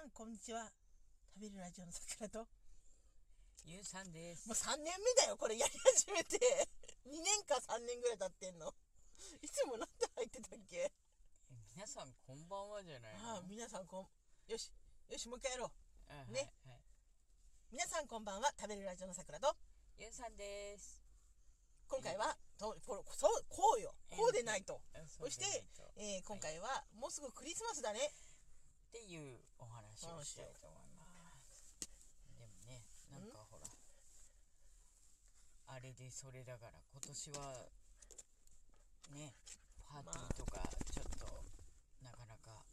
さんこんにちは。食べるラジオの桜と。もゆうさんです。う。3年目だよこれやり始めて。2年か3年ぐらい経ってんの。いつもなんで入ってたっけ？え皆さんこんばんはじゃないの？ああ皆さんこんよしよしもう一回やろう。あね。はいはい。皆さんこんばんは食べるラジオの桜と。ゆうさんです。今回はとこれそうこうよ。こうでないと。あそしてえー今回はもうすぐクリスマスだねていうお話をしたいと思います。でもね、なんかほら、あれでそれだから今年はね、パーティーとかちょっとなかなか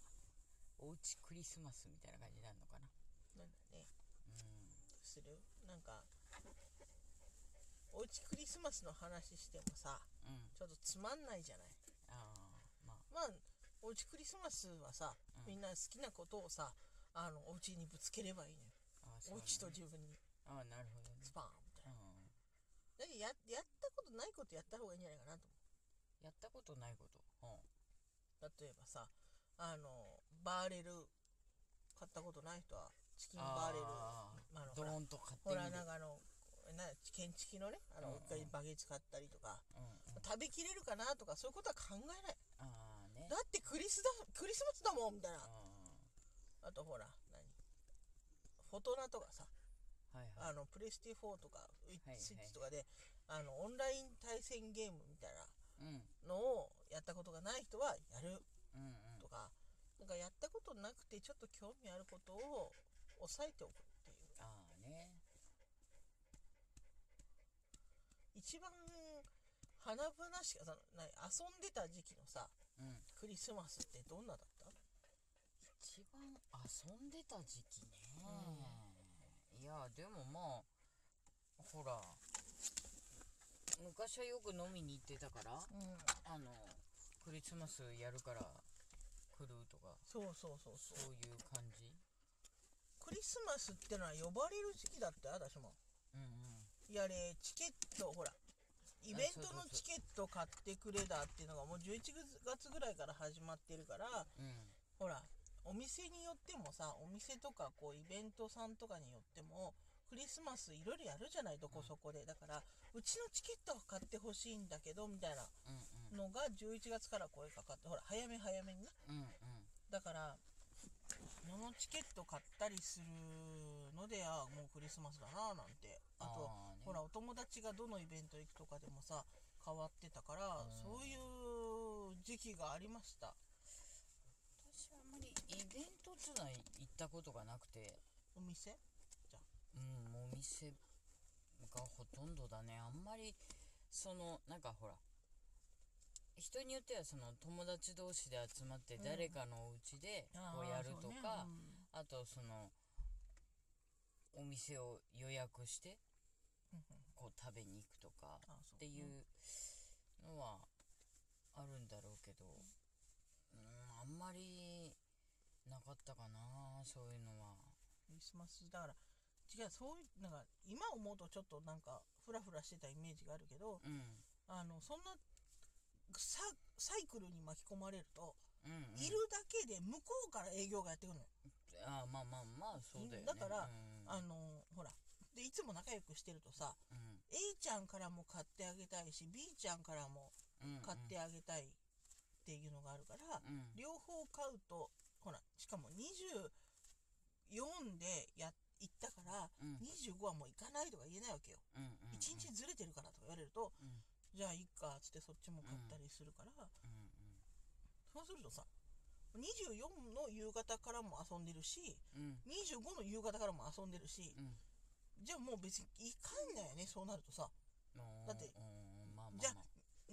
おうちクリスマスみたいな感じになるのかな。なんだねうん。する？なんかおうちクリスマスの話してもさうん。ちょっとつまんないじゃない？ああ、まあ。まあおうちクリスマスはさ、うん。みんな好きなことをさあのお家にぶつければいいのよ。ああそうお家とね自分に。ああ、なるほどね。スパーンみたいな。うん。だけどややったことないことやった方がいいんじゃないかなとやったことないこと。うん。思う例えばさあのバーレル買ったことない人はチキンバーレルああのほらードーンと買ってほらみるなんかあのな建築のねあの、うんうん。一回バゲツ買ったりとかうんうん、食べきれるかなとかそういうことは考えない。ああねだってクリスだクリスマスだもんみたいな。ああとほら何？フォトナとかさ。ーはいはい。あのプレステ4とかウィッはいスイッチとかで、あのオンライン対戦ゲームみたいうん。なのをやったことがない人はやる。うんうん。とか、なんかやったことなくてちょっと興味あることを押さえておくっていう。ああね。一番華々しかそのな遊んでた時期のさうんクリスマスってどんなだった？一番遊んでた時期ね、いやでもまあほら昔はよく飲みに行ってたからうん。あのクリスマスやるから来るとかそうそうそうそう。そういう感じ？クリスマスってのは呼ばれる時期だって私も。うんうん。やれチケットほらイベントのチケット買ってくれだっていうのがもう11月ぐらいから始まってるからうんほらお店によってもさお店とかこうイベントさんとかによってもクリスマスいろいろやるじゃないどこそこで。だからうちのチケットを買ってほしいんだけどみたいなのが11月から声かかってほら早め早めにね。うんうんだからそのチケット買ったりするのであもうクリスマスだななんて。あとほらお友達がどのイベント行くとかでもさ変わってたから、うん。そういう時期がありました。私はあんまりイベントっていうのは行ったことがなくて。お店？うんもうお店がほとんどだね。あんまりそのなんかほら人によってはその友達同士で集まってうん。誰かのお家でこうやるとか、あとそのお店を予約してうんうんこう食べに行くとかっていうのはあるんだろうけど、うん、あんまりなかったかなそういうのは。クリスマスだから違うそういうなんか今思うとちょっとなんかフラフラしてたイメージがあるけどうん。あのそんなササイクルに巻き込まれると、うん、うん、いるだけで向こうから営業がやってくるのよ。あまあまあまあそうだよね。だからうん。あのほらでいつも仲良くしてるとさうん。A ちゃんからも買ってあげたいし B ちゃんからもうん買ってあげたいっていうのがあるから、うん。両方買うとほらしかも24でや行ったから、うん。25はもう行かないとか言えないわけよ、うんうん1日ずれてるからとか言われるとうん。じゃあいいかっつってそっちも買ったりするから、うんそうするとさ24の夕方からも遊んでるしうん。25の夕方からも遊んでるし、うんじゃあもう別に行かんだよねそうなるとさ。うんだってうんまあまあまあ。じゃ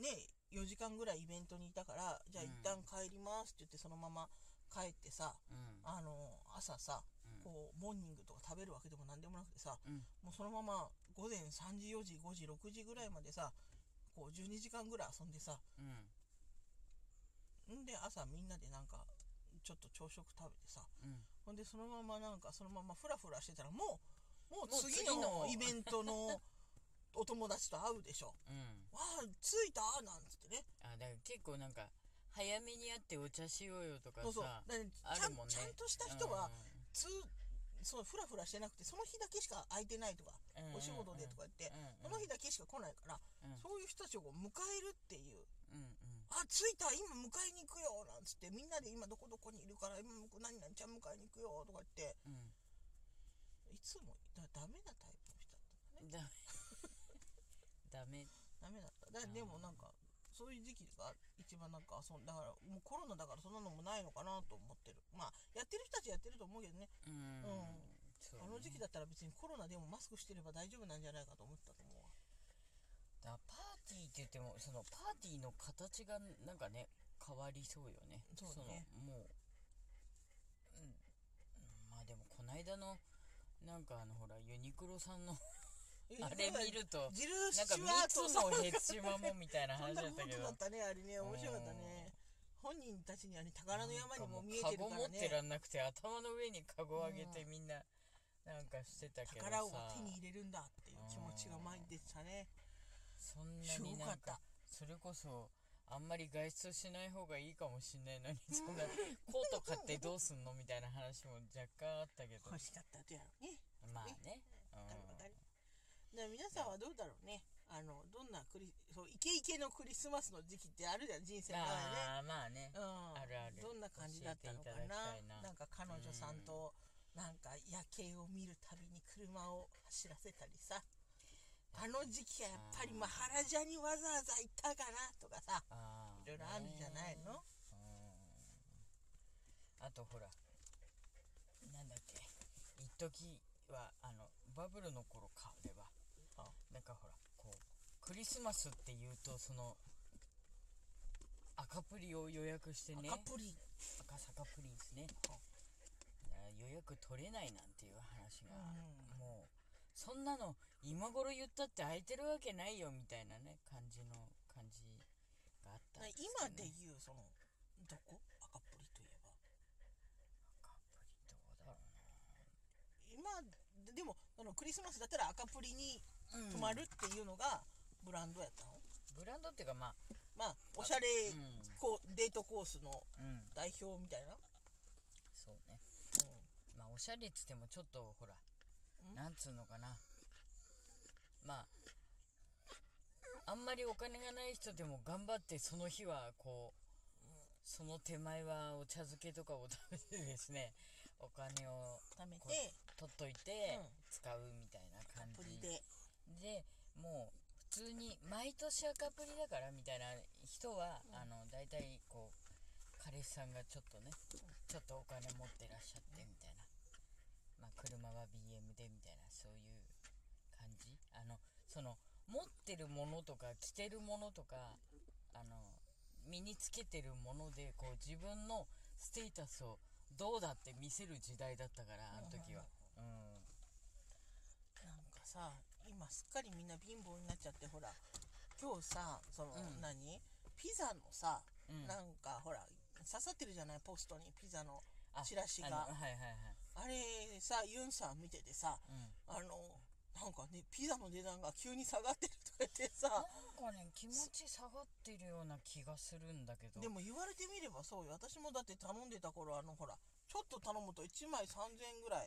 ね4時間ぐらいイベントにいたからじゃあうん一旦帰りますって言ってそのまま帰ってさうん。あの朝さうん。こうモーニングとか食べるわけでも何でもなくてさうん。もうそのまま午前3時4時5時6時ぐらいまでさこう12時間ぐらい遊んでさうん。んで朝みんなでなんかちょっと朝食食べてさうん。ほんでそのままなんかそのままフラフラしてたらもうもう次次ののイベントの お友達と会うでしょ。うん。わあ着いたなんつってね。あだから結構なんか早めに会ってお茶しようよとかさそうそう。だからあちゃんね。ちゃんとした人は通そうフラフラしてなくてその日だけしか空いてないとか、うん。うんうんお仕事でとか言って、うん。うん。その日だけしか来ないから、うん。そういう人たちを迎えるっていう。うん。うん。あ着いた今迎えに行くよなんつってみんなで今どこどこにいるから今何々ちゃん迎えに行くよとか言って。うん。いつもだダメなタイプの人だったんだね。ダメ。ダメ。ダメだった。だでもなんかそういう時期が一番なんか遊んだからもうコロナだからそんなのもないのかなと思ってる。まあやってる人たちやってると思うけどね。うん。うん。あの時期だったら別にコロナでもマスクしてれば大丈夫なんじゃないかと思ってたと思うわ。だパーティーって言ってもそのパーティーの形がなんかね変わりそうよね。そうだねのもう、うん、まあでもこないだのなんかあのほらユニクロさんのあれ見るとジル・スなんかチュワート3つさんのヘチマモみたいなそんな話だったけど。ことだったねあれね。面白かったね。本人たちにはね宝の山にも見えてるからね。持ってらんなくて頭の上にカゴ上げてみんななんかしてたけどさ。宝を手に入れるんだっていう気持ちが前に出てたねそんなになんかそれこそあんまり外出しない方がいいかもしんないのにそんな コート買ってどうすんのみたいな話も若干あったけど。欲しかったとやろうねまあね。わかるわかるで皆さんはどうだろうね。あのどんなクリそうイケイケのクリスマスの時期ってあるじゃん人生の中でね。ああまあね。うん、あるある。どんな感じだったのかな。な。なんか彼女さんとなんか夜景を見るたびに車を走らせたりさ。あの時期はやっぱりマハラジャにわざわざ行ったかなとかさ。あいろいろあるんじゃないの？あとほらなんだっけ。一時はあのバブルの頃かあれはあ。なんかほらこうクリスマスっていうとその赤プリを予約してね。赤プリ。赤坂プリンスね。はだから予約取れないなんていう話が、うん。もうそんなの今頃言ったって空いてるわけないよみたいなね感じの感じがあったんです今で言うそのどこ赤プリといえば赤プリどうだろう今ででもあのクリスマスだったら赤プリにな、泊まるっていうのがブランドやったの、ブランドっていうかまあまあおしゃれうん。こうデートコースのうん。代表みたいな、そうね。うまあおしゃれっつってもちょっとほらん？なんつうのかな。まああんまりお金がない人でも頑張ってその日はこうその手前はお茶漬けとかを食べてですねお金をん、貯めこて取っといてうん。使うみたいな赤感じ。で。でもう普通に毎年赤プリだからみたいな人は、あの大体こう彼氏さんがちょっとねちょっとお金持ってらっしゃってみたいな。まあ車は BM でみたいなそういう感じ。あのその持ってるものとか着てるものとかあの身につけてるものでこう自分のステータスをどうだって見せる時代だったからあの時は。うん。なんかさ今すっかりみんな貧乏になっちゃってほら今日さその、うん。何？ピザのさ、うん。なんかほら刺さってるじゃない？ポストにピザのあチラシが。あのはいはいはい。あれさユンさん見ててさうん。あのなんかねピザの値段が急に下がってるとか言ってさなんかね気持ち下がってるような気がするんだけどでも言われてみればそうよ私もだって頼んでた頃あのほらちょっと頼むと1枚3000円ぐらい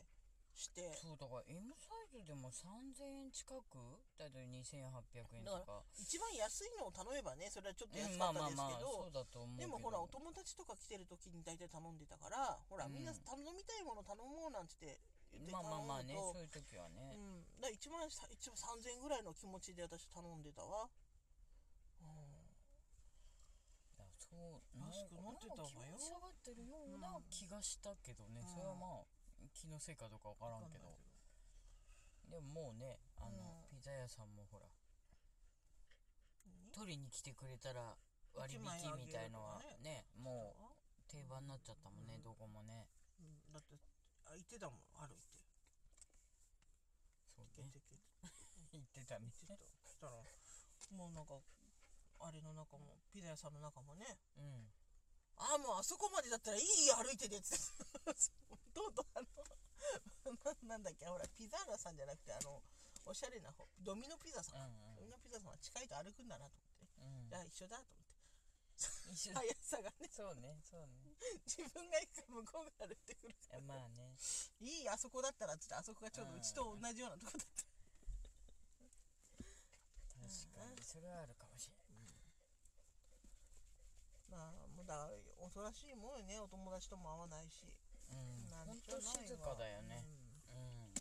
して。そうだから M サイズでも3000円近く？だいたい2800円とだか一番安いのを頼めばねそれはちょっと安うんかったですけど、でもほらお友達とか来てる時に大体頼んでたからほら、うん。みんな頼みたいもの頼もうなんて言ってまあまあまあねそういう時はね、うん、だ一番さ一番3000円ぐらいの気持ちで私頼んでたわ、うん、そう安くなってたわよ下がってるような気がしたけどね、うん。それはまあ気のせいかどうかわからんけど。でももうねあの、うん。ピザ屋さんもほら何取りに来てくれたら割引みたいのはね。もう定番になっちゃったもんね、うん。どこもね。うん。だってあ言ってたもん歩いて。そうね。行 ってたね。そしたらもうなんかあれの中もピザ屋さんの中もね。うん。ああもうあそこまでだったらいいよ歩いててって。とうとうあのな なんだっけほらピザーラさんじゃなくてあのおしゃれな方ドミノピザさん、うんうん。ドミノピザさんは近いと歩くんだなと思って、うん。じゃあ一緒だと思って。一緒。だ速さがね。そうねそうね。自分が行くか向こうが歩いてくるえまあね。いいあそこだったらっつってあそこがちょうどうちと同じようなとこだった。確かにそれはあるかもしれないまあもうだおとなしいもんよね。お友達とも会わないし。うん。なんじゃないわ。静かだよね。うん。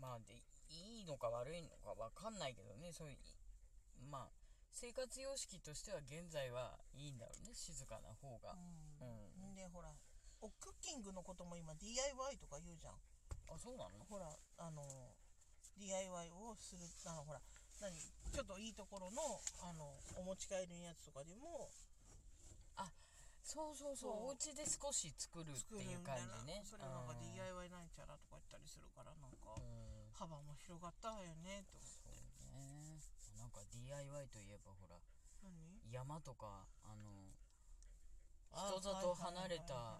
まあでいいのか悪いのかわかんないけどね。そういうまあ生活様式としては現在はいいんだろうね。静かな方が。うん、うん。でほらおクッキングのことも今 DIY とか言うじゃん。あそうなの？ほらあの DIY をするあのほら何？ちょっといいところのあのお持ち帰りのやつとかでも。そうそうそう。そう。お家で少し作るっていう感じね。それなんかうん。DIY なんちゃらとか言ったりするからなんかうん。幅も広がったわよねと思そうってね。なんか DIY といえばほら何？山とかあのあ人里離れた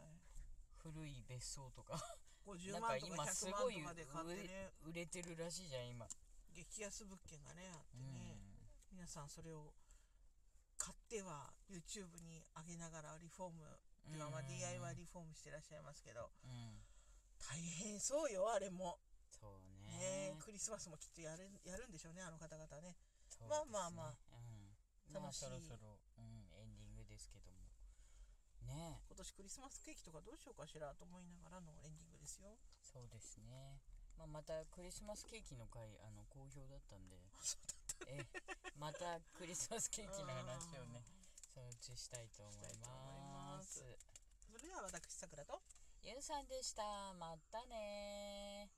古い別荘とか。50 なんか今す100ごい売れてるらしいじゃん今激安物件がねあってうね、ん。皆さんそれを買っては YouTube に上げながらリフォームっていうかまあうん DIY リフォームしてらっしゃいますけどうん。大変そうよあれも。そうね。ねクリスマスもきっとやるやるんでしょうねあの方々ね。そうまあまあまあ。うん。まあ楽しい。そろそろ、うん、エンディングですけども。ね。今年クリスマスケーキとかどうしようかしらと思いながらのエンディングですよ。そうですね、まあ、またクリスマスケーキの回あの好評だったんで。えまたクリスマスケーキの話をねそのうちしたいと思いまます。すそれでは私さくらと？ゆうさんでした。またねー